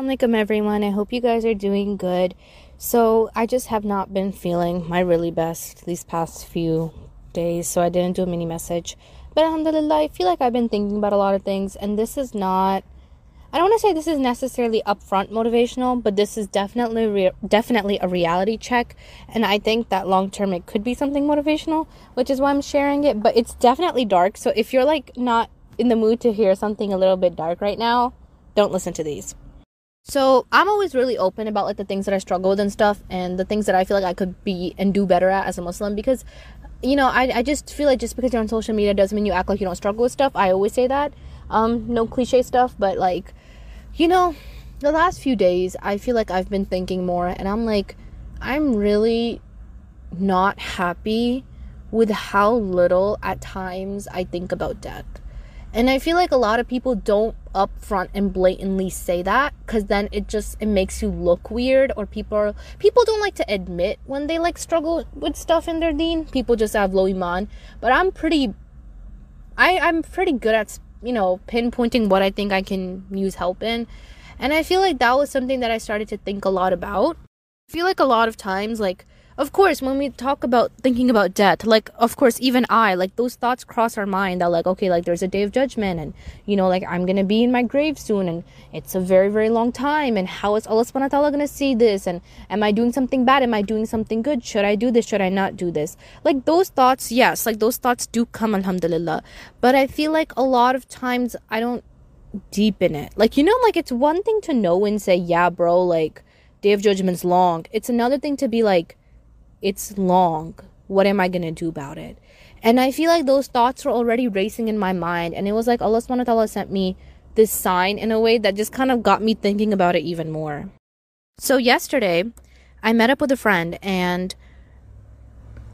Assalamualaikum everyone. I hope you guys are doing good. So, I just have not been feeling my really best these past few days, so I didn't do a mini message. But alhamdulillah, I feel like I've been thinking about a lot of things and this is not I don't want to say this is necessarily upfront motivational, but this is definitely re- definitely a reality check and I think that long term it could be something motivational, which is why I'm sharing it, but it's definitely dark. So if you're like not in the mood to hear something a little bit dark right now, don't listen to these. So I'm always really open about like the things that I struggle with and stuff and the things that I feel like I could be and do better at as a Muslim because you know, I, I just feel like just because you're on social media doesn't mean you act like you don't struggle with stuff. I always say that. Um, no cliche stuff, but like, you know, the last few days I feel like I've been thinking more and I'm like, I'm really not happy with how little at times I think about death. And I feel like a lot of people don't upfront and blatantly say that cuz then it just it makes you look weird or people are, people don't like to admit when they like struggle with stuff in their deen. People just have low iman, but I'm pretty I I'm pretty good at you know pinpointing what I think I can use help in. And I feel like that was something that I started to think a lot about. I feel like a lot of times like of course when we talk about thinking about death like of course even i like those thoughts cross our mind that like okay like there's a day of judgment and you know like i'm gonna be in my grave soon and it's a very very long time and how is allah subhanahu wa ta'ala gonna see this and am i doing something bad? Am i doing something good? Should i do this? Should i not do this? Like those thoughts yes like those thoughts do come alhamdulillah. But i feel like a lot of times i don't deepen it. Like you know like it's one thing to know and say yeah bro like day of judgment's long. It's another thing to be like it's long. What am I going to do about it? And I feel like those thoughts were already racing in my mind. And it was like Allah subhanahu wa ta'ala sent me this sign in a way that just kind of got me thinking about it even more. So yesterday, I met up with a friend and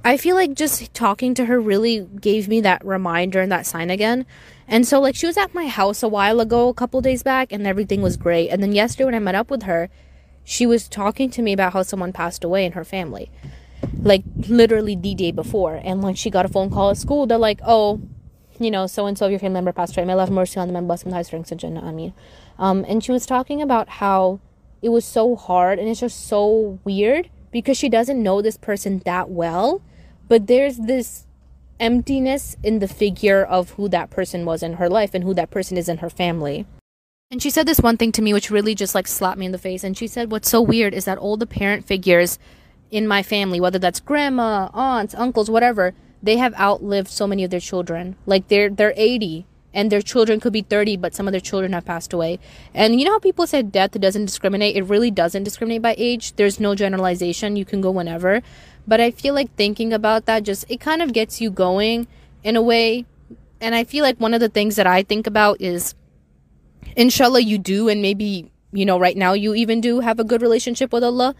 I feel like just talking to her really gave me that reminder and that sign again. And so like she was at my house a while ago, a couple days back, and everything was great. And then yesterday when I met up with her, she was talking to me about how someone passed away in her family like literally the day before. And when she got a phone call at school, they're like, oh, you know, so and so of your family member passed away. May have mercy on them and bless them with high strength and Jannah. Ameen, um, and she was talking about how it was so hard and it's just so weird because she doesn't know this person that well, but there's this emptiness in the figure of who that person was in her life and who that person is in her family. And she said this one thing to me which really just like slapped me in the face. And she said, What's so weird is that all the parent figures in my family, whether that's grandma, aunts, uncles, whatever, they have outlived so many of their children. Like they're they're 80 and their children could be 30, but some of their children have passed away. And you know how people say death doesn't discriminate? It really doesn't discriminate by age. There's no generalization. You can go whenever. But I feel like thinking about that just it kind of gets you going in a way. And I feel like one of the things that I think about is inshallah you do and maybe you know right now you even do have a good relationship with Allah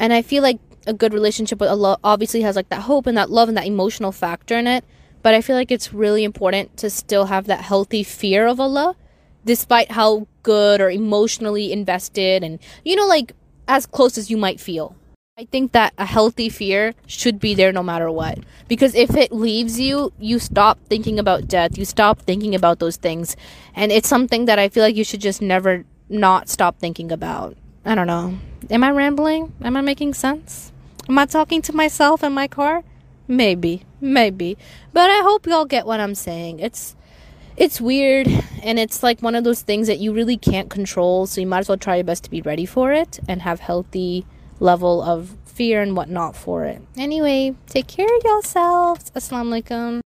and I feel like a good relationship with Allah obviously has like that hope and that love and that emotional factor in it. But I feel like it's really important to still have that healthy fear of Allah, despite how good or emotionally invested and, you know, like as close as you might feel. I think that a healthy fear should be there no matter what. Because if it leaves you, you stop thinking about death, you stop thinking about those things. And it's something that I feel like you should just never not stop thinking about. I don't know. Am I rambling? Am I making sense? Am I talking to myself in my car? Maybe, maybe. But I hope y'all get what I'm saying. It's it's weird and it's like one of those things that you really can't control, so you might as well try your best to be ready for it and have healthy level of fear and whatnot for it. Anyway, take care of yourselves. Assalamu alaikum.